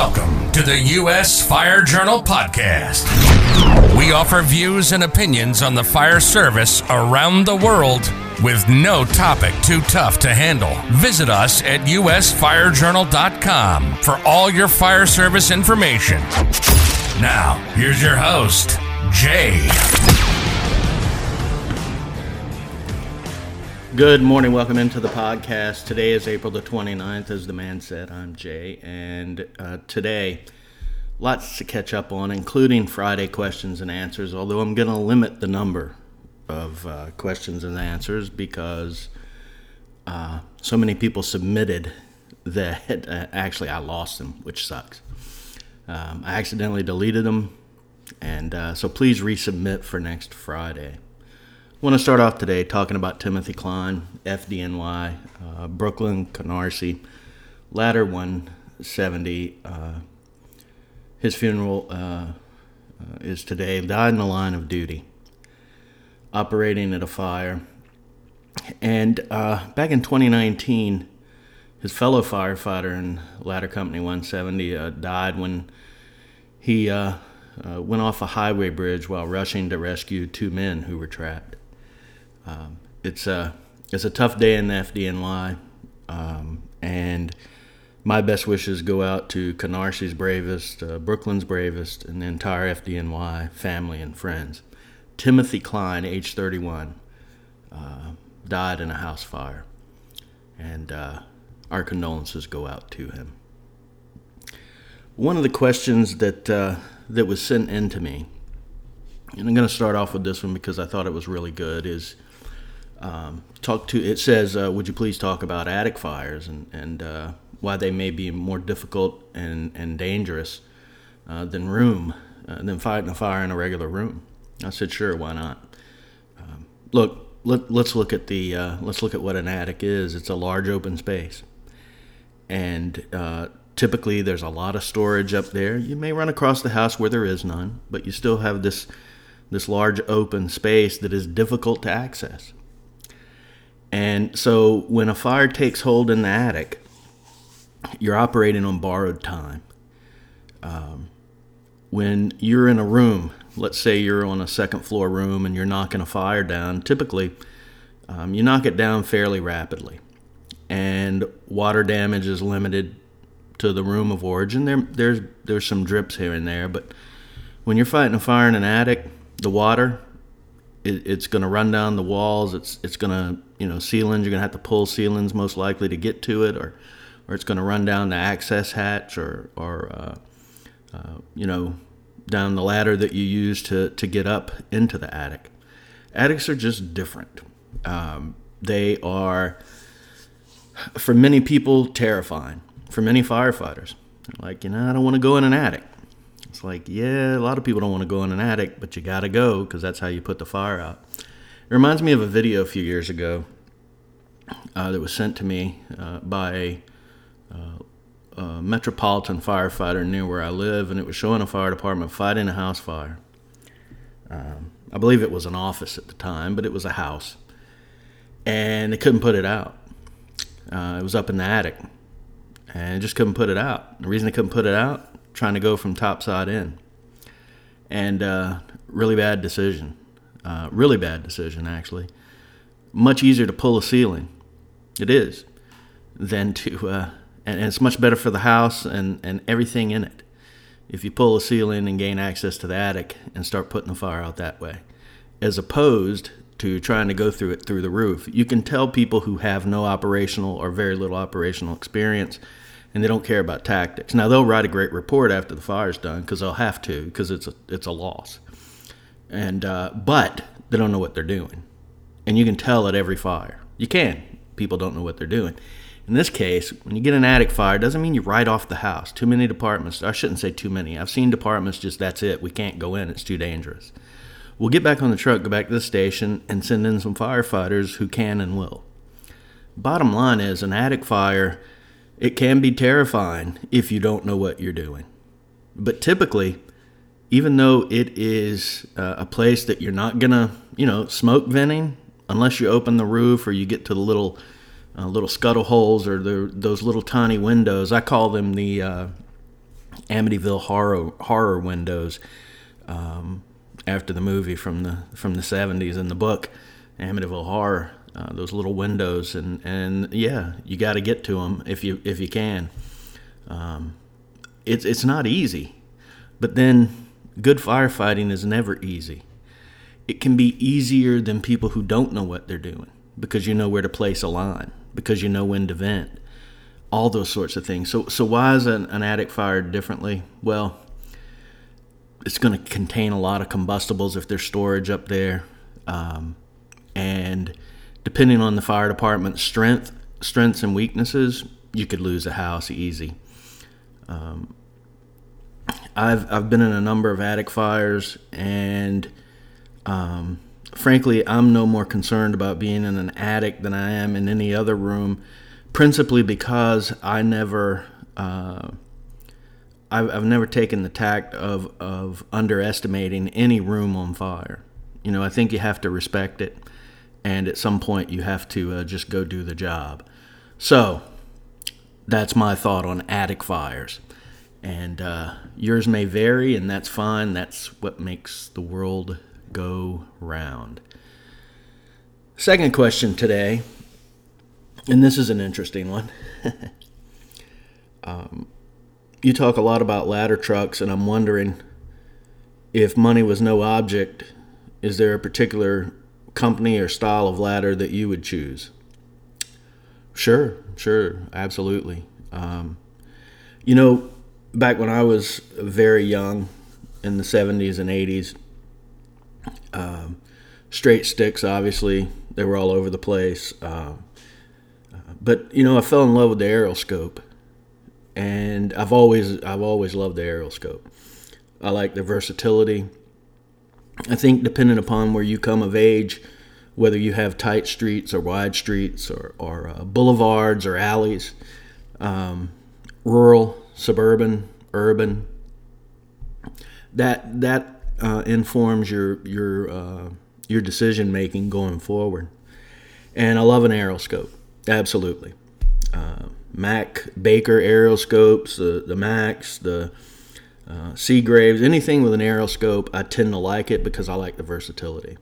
Welcome to the U.S. Fire Journal Podcast. We offer views and opinions on the fire service around the world with no topic too tough to handle. Visit us at usfirejournal.com for all your fire service information. Now, here's your host, Jay. Good morning. Welcome into the podcast. Today is April the 29th, as the man said. I'm Jay. And uh, today, lots to catch up on, including Friday questions and answers, although I'm going to limit the number of uh, questions and answers because uh, so many people submitted that uh, actually I lost them, which sucks. Um, I accidentally deleted them, and uh, so please resubmit for next Friday. I want to start off today talking about Timothy Klein, FDNY, uh, Brooklyn, Canarsie, Ladder 170. Uh, his funeral uh, uh, is today. Died in the line of duty, operating at a fire. And uh, back in 2019, his fellow firefighter in Ladder Company 170 uh, died when he went off a highway bridge while rushing to rescue two men who were trapped. Um, it's a it's a tough day in the FDNY, um, and my best wishes go out to Canarsie's bravest, uh, Brooklyn's bravest, and the entire FDNY family and friends. Timothy Klein, age 31, uh, died in a house fire, and uh, our condolences go out to him. One of the questions that uh, that was sent in to me, and I'm going to start off with this one because I thought it was really good, is um, talk to it says uh, would you please talk about attic fires and, and uh, why they may be more difficult and, and dangerous uh, than room uh, than fighting a fire in a regular room. I said sure why not? Um, look let, let's look at the uh, let's look at what an attic is. It's a large open space. And uh, typically there's a lot of storage up there. You may run across the house where there is none but you still have this this large open space that is difficult to access and so when a fire takes hold in the attic, you're operating on borrowed time. Um, when you're in a room, let's say you're on a second floor room and you're knocking a fire down, typically um, you knock it down fairly rapidly. And water damage is limited to the room of origin. There, there's, there's some drips here and there, but when you're fighting a fire in an attic, the water it, it's going to run down the walls. It's it's going to you know ceilings. You're going to have to pull ceilings most likely to get to it, or or it's going to run down the access hatch, or or uh, uh, you know down the ladder that you use to to get up into the attic. Attics are just different. Um, they are for many people terrifying. For many firefighters, like you know, I don't want to go in an attic. It's like, yeah, a lot of people don't want to go in an attic, but you got to go because that's how you put the fire out. It reminds me of a video a few years ago uh, that was sent to me uh, by a, uh, a, metropolitan firefighter near where I live, and it was showing a fire department fighting a house fire. Um, I believe it was an office at the time, but it was a house, and they couldn't put it out. Uh, it was up in the attic, and just couldn't put it out. The reason they couldn't put it out trying to go from topside in. And uh, really bad decision. Uh, really bad decision, actually. Much easier to pull a ceiling. It is. Than to, uh, and, and it's much better for the house and, and everything in it. If you pull a ceiling and gain access to the attic and start putting the fire out that way, as opposed to trying to go through it through the roof. You can tell people who have no operational or very little operational experience and they don't care about tactics. Now they'll write a great report after the fire's done because they'll have to because it's a it's a loss, and uh, but they don't know what they're doing, and you can tell at every fire. You can. People don't know what they're doing. In this case, when you get an attic fire, doesn't mean you write off the house. Too many departments. I shouldn't say too many. I've seen departments just that's it. We can't go in. It's too dangerous. We'll get back on the truck, go back to the station, and send in some firefighters who can and will. Bottom line is, an attic fire it can be terrifying if you don't know what you're doing. But typically, even though it is uh, a place that you're not gonna, you know, smoke venting unless you open the roof or you get to the little uh, little scuttle holes or the, those little tiny windows. I call them the uh, Amityville horror horror windows um, after the movie from the from the 70s in the book Amityville Horror. Uh, those little windows and and yeah, you got to get to them if you if you can. Um, it's it's not easy, but then good firefighting is never easy. It can be easier than people who don't know what they're doing because you know where to place a line, because you know when to vent, all those sorts of things. So, so why is an, an attic fired differently? Well, it's going to contain a lot of combustibles if there's storage up there, um, and depending on the fire department's strength, strengths and weaknesses, you could lose a house easy. Um, I've I've been in a number of attic fires, and um, frankly, I'm no more concerned about being in an attic than I am in any other room, principally because I never. Uh, I've, I've never taken the tact of, of underestimating any room on fire. You know, I think you have to respect it, and at some point you have to uh, just go do the job. So, that's my thought on attic fires. And uh, yours may vary, and that's fine. That's what makes the world go round. Second question today, and this is an interesting one. um, you talk a lot about ladder trucks, and I'm wondering if money was no object, is there a particular company or style of ladder that you would choose? Sure, sure, absolutely. Um, you know, back when I was very young, in the 70s and 80s, um, straight sticks, obviously, they were all over the place. Uh, but you know, I fell in love with the aerialscope, and I've always I've always loved the aerialscope. I like the versatility. I think depending upon where you come of age, whether you have tight streets or wide streets or, or uh, boulevards or alleys, um, rural, suburban, urban, that that uh, informs your your uh, your decision making going forward. And I love an aerialscope, absolutely. Uh, Mack Baker aerialscopes, the the Macks, the uh, Seagraves, anything with an aerialscope, I tend to like it because I like the versatility.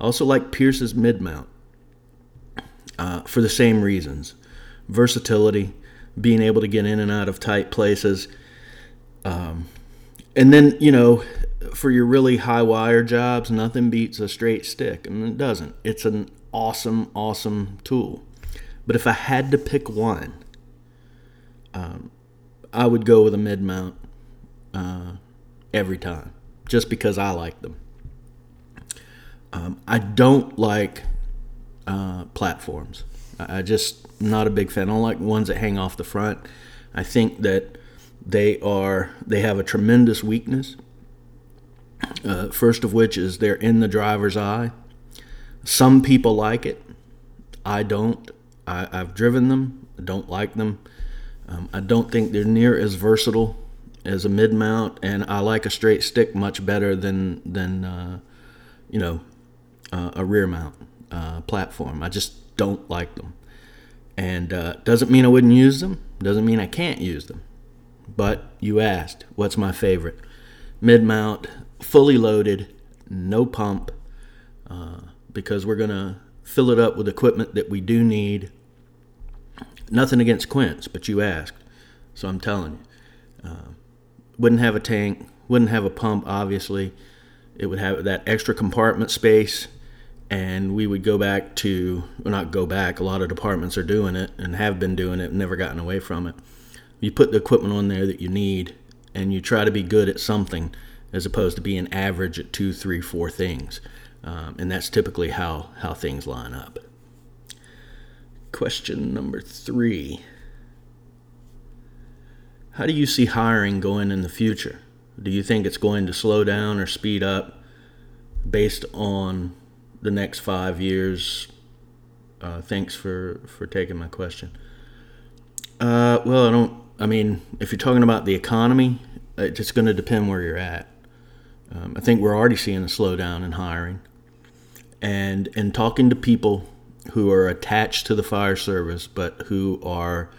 I also like Pierce's mid mount uh, for the same reasons versatility, being able to get in and out of tight places. Um, and then, you know, for your really high wire jobs, nothing beats a straight stick. Mean, it doesn't. It's an awesome, awesome tool. But if I had to pick one, um, I would go with a mid mount uh, every time, just because I like them. Um, I don't like uh, platforms. I just not a big fan. I don't like ones that hang off the front. I think that they are they have a tremendous weakness. Uh, first of which is they're in the driver's eye. Some people like it. I don't. I, have driven them. I don't like them. Um, I don't think they're near as versatile as a mid mount, and I like a straight stick much better than than uh, you know uh, a rear mount uh, platform. I just don't like them. And uh, doesn't mean I wouldn't use them, doesn't mean I can't use them. But you asked, what's my favorite? Mid mount, fully loaded, no pump, uh, because we're to fill it up with equipment that we do need. Nothing against quints, but you asked. So I'm telling you. Uh, wouldn't have a tank, wouldn't have a pump, obviously. It would have that extra compartment space and we would go back to well not go back a lot of departments are doing it and have been doing it never gotten away from it. You put the equipment on there that you need and you try to be good at something as opposed to being average at two three four things. Um, and that's typically how how things line up. Question number three how do you see hiring going in the future do you think it's going to slow down or speed up based on the next five years? Uh, thanks for, for taking my question. Uh, well, I don't. I mean, if you're talking about the economy, it's going to depend where you're at. Um, I think we're already seeing a slowdown in hiring, and in talking to people who are attached to the fire service but who are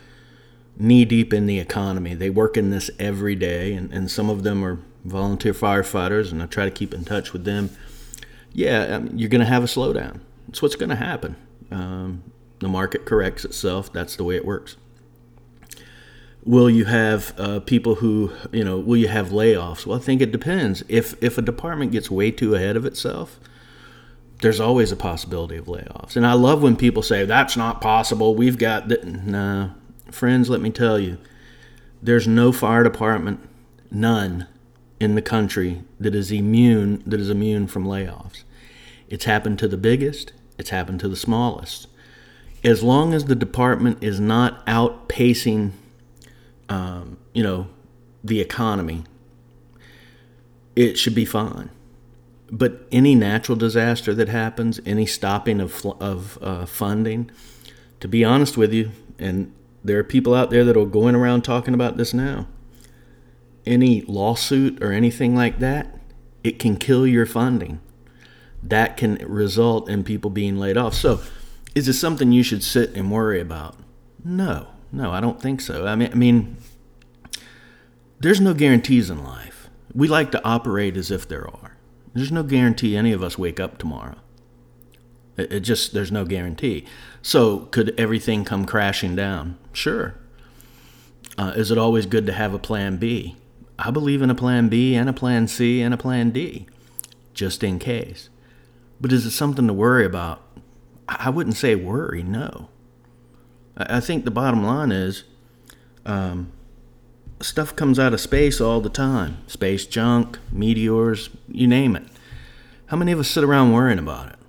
knee deep in the economy. They work in this every day, and, and some of them are volunteer firefighters, and I try to keep in touch with them. Yeah, I mean, you're going to have a slowdown. That's what's going to happen. Um, the market corrects itself. That's the way it works. Will you have uh, people who, you know, will you have layoffs? Well, I think it depends. If if a department gets way too ahead of itself, there's always a possibility of layoffs. And I love when people say that's not possible. We've got that. No, friends, let me tell you, there's no fire department, none, in the country that is immune that is immune from layoffs. It's happened to the biggest. It's happened to the smallest. As long as the department is not outpacing um, you know, the economy, it should be fine. But any natural disaster that happens, any stopping of, of uh, funding, to be honest with you, and there are people out there that are going around talking about this now. Any lawsuit or anything like that, it can kill your funding. That can result in people being laid off. So, is this something you should sit and worry about? No, no, I don't think so. I mean, I mean, there's no guarantees in life. We like to operate as if there are. There's no guarantee any of us wake up tomorrow. It, it just there's no guarantee. So could everything come crashing down? Sure. Uh, is it always good to have a plan B? I believe in a plan B and a plan C and a plan D, just in case. But is it something to worry about? I wouldn't say worry, no. I think the bottom line is um, stuff comes out of space all the time space junk, meteors, you name it. How many of us sit around worrying about it?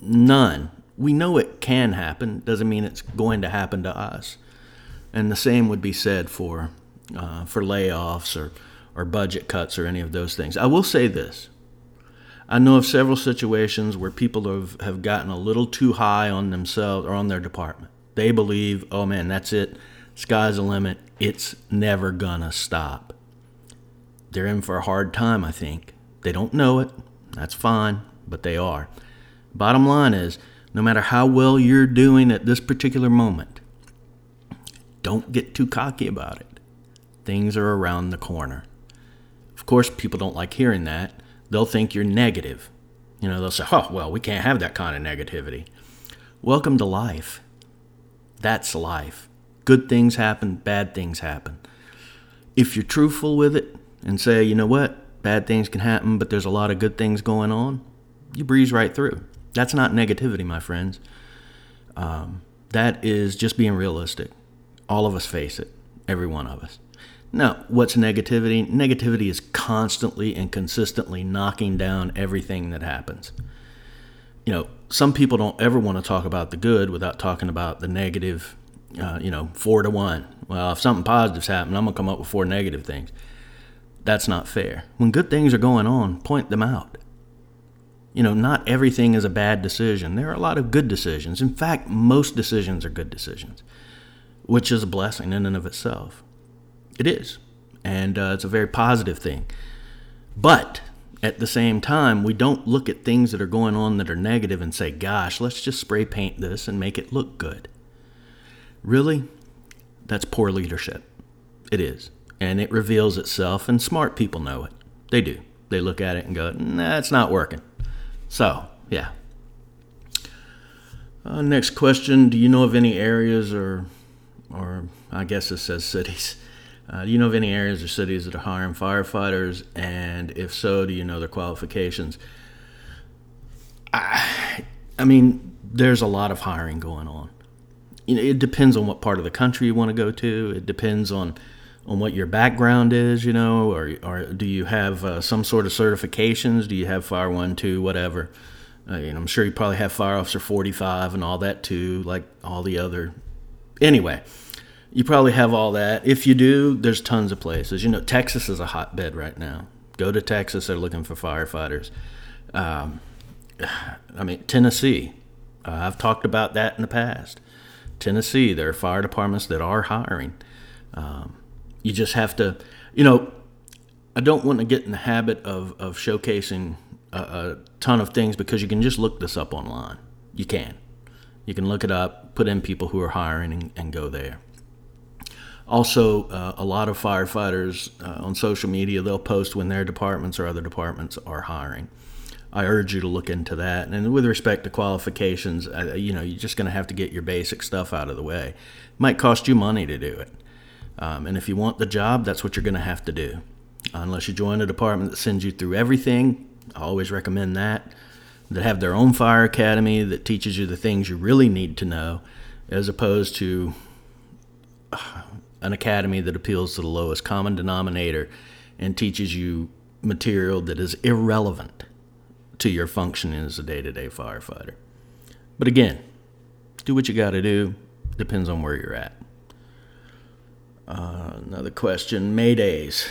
None. We know it can happen, doesn't mean it's going to happen to us. And the same would be said for, uh, for layoffs or, or budget cuts or any of those things. I will say this I know of several situations where people have, have gotten a little too high on themselves or on their department. They believe, oh man, that's it. Sky's the limit. It's never gonna stop. They're in for a hard time, I think. They don't know it. That's fine, but they are. Bottom line is no matter how well you're doing at this particular moment, don't get too cocky about it. Things are around the corner. Of course, people don't like hearing that. They'll think you're negative. You know, they'll say, oh, well, we can't have that kind of negativity. Welcome to life. That's life. Good things happen, bad things happen. If you're truthful with it and say, you know what, bad things can happen, but there's a lot of good things going on, you breeze right through. That's not negativity, my friends. Um, that is just being realistic. All of us face it, every one of us. Now, what's negativity? Negativity is constantly and consistently knocking down everything that happens. You know, some people don't ever want to talk about the good without talking about the negative uh, you know, four to one. Well, if something positive's happened, I'm gonna come up with four negative things. That's not fair. When good things are going on, point them out. You know, not everything is a bad decision. There are a lot of good decisions. In fact, most decisions are good decisions, which is a blessing in and of itself. It is. And uh, it's a very positive thing. But at the same time, we don't look at things that are going on that are negative and say, gosh, let's just spray paint this and make it look good. Really? That's poor leadership. It is. And it reveals itself, and smart people know it. They do. They look at it and go, nah, it's not working. So, yeah. Uh, next question Do you know of any areas or, or I guess it says cities? Uh, do you know of any areas or cities that are hiring firefighters? And if so, do you know their qualifications? I, I mean, there's a lot of hiring going on you know, it depends on what part of the country you want to go to. It depends on on what your background is, you know, or or do you have uh, some sort of certifications? Do you have Fire One, Two, whatever? Uh, you I'm sure you probably have Fire Officer 45 and all that too, like all the other. Anyway, you probably have all that. If you do, there's tons of places. You know, Texas is a hotbed right now. Go to Texas; they're looking for firefighters. Um, I mean, Tennessee. Uh, I've talked about that in the past. Tennessee, there are fire departments that are hiring. Um, you just have to, you know, I don't want to get in the habit of, of showcasing a, a ton of things because you can just look this up online. You can. You can look it up, put in people who are hiring, and, and go there. Also, uh, a lot of firefighters uh, on social media they'll post when their departments or other departments are hiring. I urge you to look into that. And with respect to qualifications, you know, you're just going to have to get your basic stuff out of the way. It might cost you money to do it. Um, and if you want the job, that's what you're going to have to do. Unless you join a department that sends you through everything, I always recommend that. That have their own fire academy that teaches you the things you really need to know, as opposed to uh, an academy that appeals to the lowest common denominator and teaches you material that is irrelevant to your functioning as a day to day firefighter. But again, do what you got to do, depends on where you're at. Uh, another question Maydays.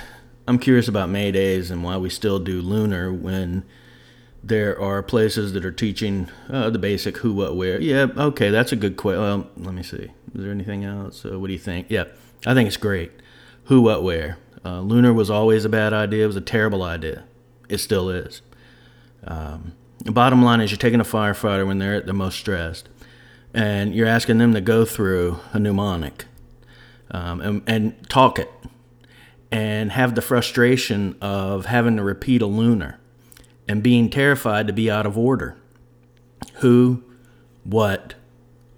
I'm curious about Maydays and why we still do lunar when there are places that are teaching uh, the basic who, what, where. Yeah, okay, that's a good question. Well, let me see. Is there anything else? Uh, what do you think? Yeah, I think it's great. Who, what, where. Uh, lunar was always a bad idea. It was a terrible idea. It still is. Um, the bottom line is you're taking a firefighter when they're at their most stressed, and you're asking them to go through a mnemonic um, and, and talk it and have the frustration of having to repeat a lunar and being terrified to be out of order. Who, what,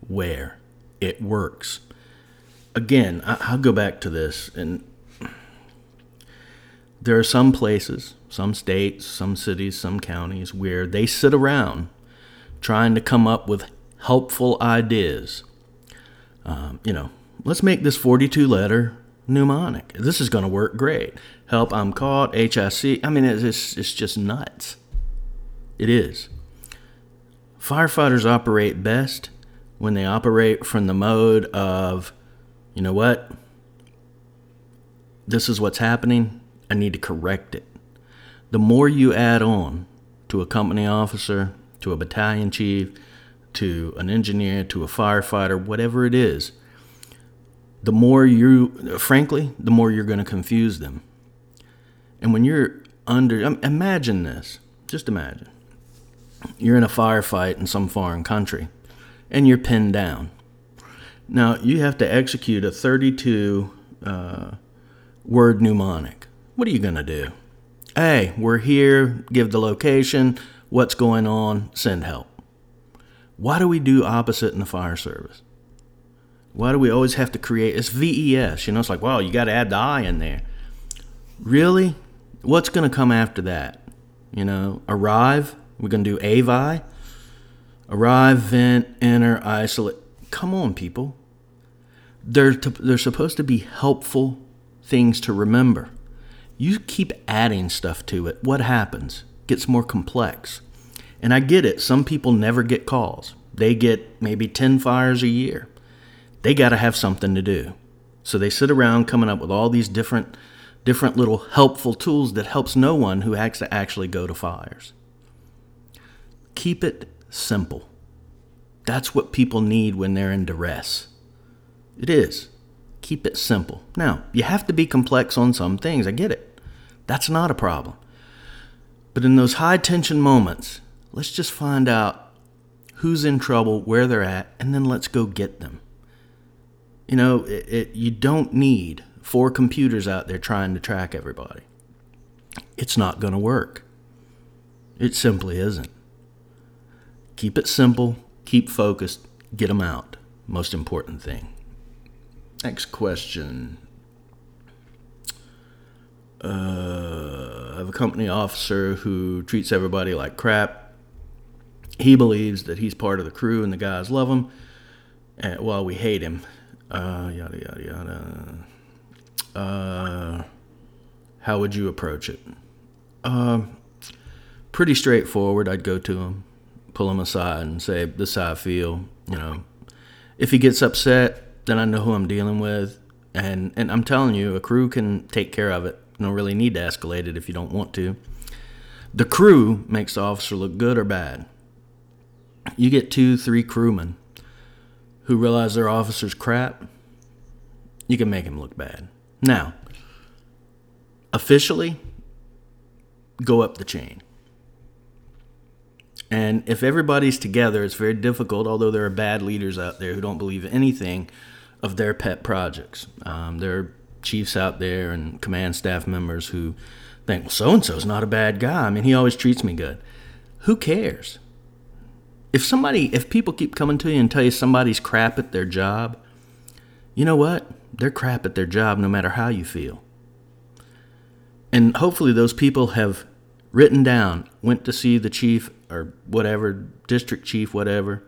where. It works. Again, I'll go back to this, and there are some places some states, some cities, some counties, where they sit around trying to come up with helpful ideas. Um, you know, let's make this 42 letter mnemonic. This is going to work great. Help, I'm caught, HIC. I mean, it's, it's just nuts. It is. Firefighters operate best when they operate from the mode of, you know what? This is what's happening. I need to correct it the more you add on to a company officer, to a battalion chief, to an engineer, to a firefighter, whatever it is, the more you, frankly, the more you're going to confuse them. And when you're under, imagine this, just imagine. You're in a firefight in some foreign country and you're pinned down. Now, you have to execute a 32 uh, word mnemonic. What are you going to do? hey, we're here, give the location, what's going on, send help. Why do we do opposite in the fire service? Why do we always have to create? It's VES, you know, it's like, wow, you got to add the I in there. Really? What's going to come after that? You know, arrive, we're going to do AVI. Arrive, vent, enter, isolate. Come on, people. They're, they're supposed to be helpful things to remember. You keep adding stuff to it. What happens? Gets more complex. And I get it. Some people never get calls. They get maybe 10 fires a year. They got to have something to do. So they sit around coming up with all these different different little helpful tools that helps no one who has to actually go to fires. Keep it simple. That's what people need when they're in duress. It is. Keep it simple. Now, you have to be complex on some things. I get it. That's not a problem. But in those high tension moments, let's just find out who's in trouble, where they're at, and then let's go get them. You know, it, it, you don't need four computers out there trying to track everybody. It's not going to work. It simply isn't. Keep it simple, keep focused, get them out. Most important thing. Next question. Uh, I have a company officer who treats everybody like crap. He believes that he's part of the crew and the guys love him. And, well, we hate him. Uh, yada, yada, yada. Uh, how would you approach it? Uh, pretty straightforward. I'd go to him, pull him aside, and say, This is how I feel. You know, if he gets upset, then I know who I'm dealing with. And, and I'm telling you, a crew can take care of it. You don't really need to escalate it if you don't want to. The crew makes the officer look good or bad. You get two, three crewmen who realize their officer's crap, you can make him look bad. Now, officially, go up the chain. And if everybody's together, it's very difficult, although there are bad leaders out there who don't believe anything of their pet projects. Um, there are chiefs out there and command staff members who think, well, so and so's not a bad guy. I mean, he always treats me good. Who cares? If somebody, if people keep coming to you and tell you somebody's crap at their job, you know what? They're crap at their job no matter how you feel. And hopefully, those people have written down, went to see the chief or whatever, district chief, whatever,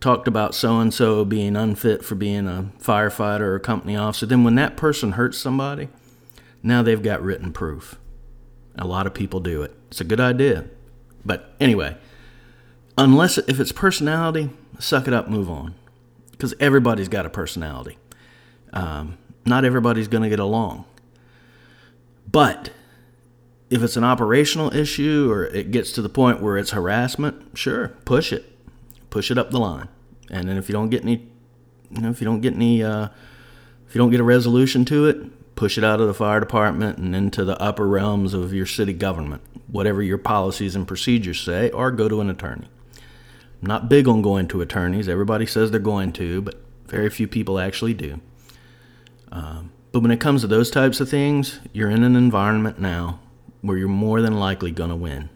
talked about so and so being unfit for being a firefighter or a company officer. Then, when that person hurts somebody, now they've got written proof. A lot of people do it. It's a good idea. But anyway, unless if it's personality, suck it up, move on. Because everybody's got a personality. Um, not everybody's going to get along. But if it's an operational issue or it gets to the point where it's harassment, sure, push it, push it up the line. And then if you don't get any, you know, if you don't get any, uh, if you don't get a resolution to it, push it out of the fire department and into the upper realms of your city government, whatever your policies and procedures say, or go to an attorney. I'm not big on going to attorneys. Everybody says they're going to, but very few people actually do. Um, but when it comes to those types of things, you're in an environment now where you're more than likely going to win.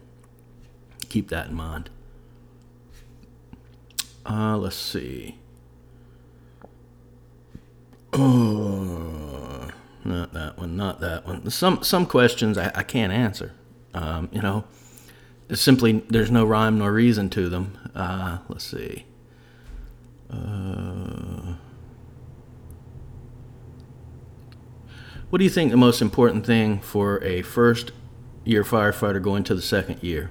Keep that in mind. Uh, let's see. Oh, not that one, not that one. Some some questions I, I can't answer. Um, you know, simply there's no rhyme nor reason to them. Uh, let's see. Uh, what do you think the most important thing for a first year firefighter going to the second year?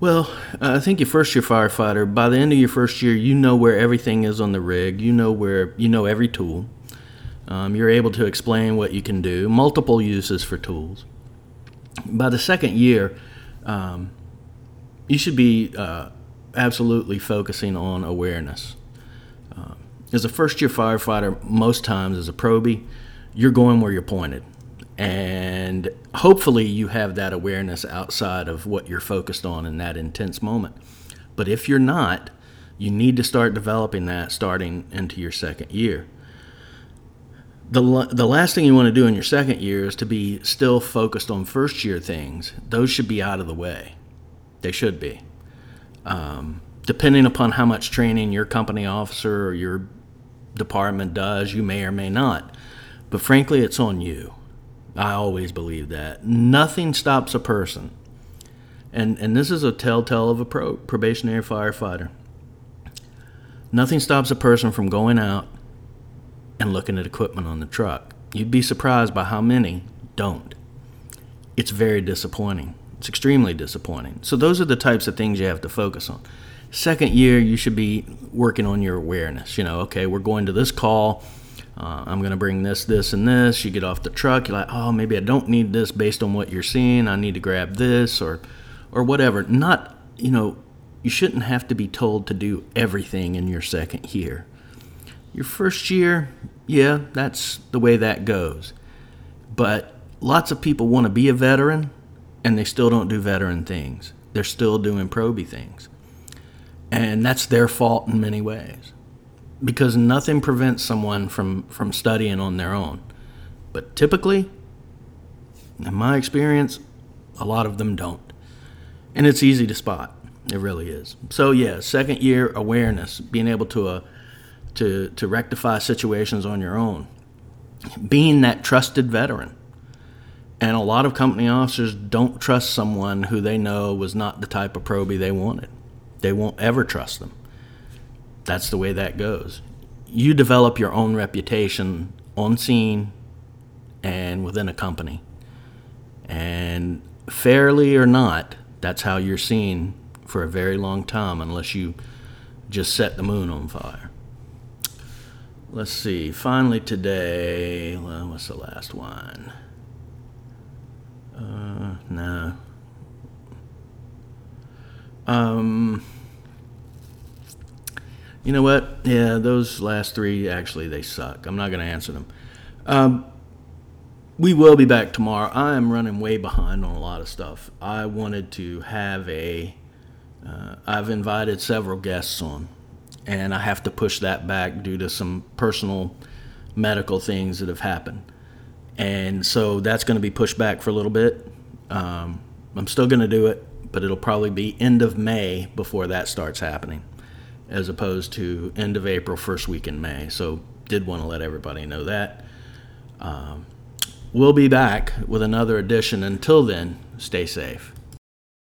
Well, I think your first year firefighter, by the end of your first year, you know where everything is on the rig. You know where you know every tool. Um, you're able to explain what you can do, multiple uses for tools. By the second year, um, you should be uh, absolutely focusing on awareness. Uh, as a first year firefighter, most times as a probie, you're going where you're pointed. And hopefully, you have that awareness outside of what you're focused on in that intense moment. But if you're not, you need to start developing that starting into your second year. The, the last thing you want to do in your second year is to be still focused on first year things. Those should be out of the way. They should be. Um, depending upon how much training your company officer or your department does, you may or may not. But frankly, it's on you. I always believe that. Nothing stops a person. And, and this is a telltale of a pro, probationary firefighter. Nothing stops a person from going out and looking at equipment on the truck. You'd be surprised by how many don't. It's very disappointing. It's extremely disappointing. So, those are the types of things you have to focus on. Second year, you should be working on your awareness. You know, okay, we're going to this call uh, I'm going to bring this, this, and this. You get off the truck, you're like, oh, maybe I don't need this based on what you're seeing. I need to grab this or, or whatever. Not, you know, you shouldn't have to be told to do everything in your second year. Your first year, yeah, that's the way that goes. But lots of people want to be a veteran and they still don't do veteran things. They're still doing proby things. And that's their fault in many ways because nothing prevents someone from, from studying on their own. But typically, in my experience, a lot of them don't. And it's easy to spot. It really is. So yeah, second year awareness, being able to uh, to to rectify situations on your own, being that trusted veteran. And a lot of company officers don't trust someone who they know was not the type of probie they wanted. They won't ever trust them that's the way that goes. You develop your own reputation on scene and within a company. And fairly or not, that's how you're seen for a very long time unless you just set the moon on fire. Let's see. Finally, today, well, what's the last one? Uh, no. Um, you know what? Yeah, those last three actually they suck. I'm not going to answer them. Um, we will be back tomorrow. I am running way behind on a lot of stuff. I wanted to have a. have uh, invited several guests on, and I have to push that back due to some personal medical things that have happened. And so that's going to be pushed back for a little bit. Um, I'm still going to do it, but it'll probably be end of May before that starts happening, as opposed to end of April, first week in May. So, did want to let everybody know that. Um, we'll be back with another edition. Until then, stay safe.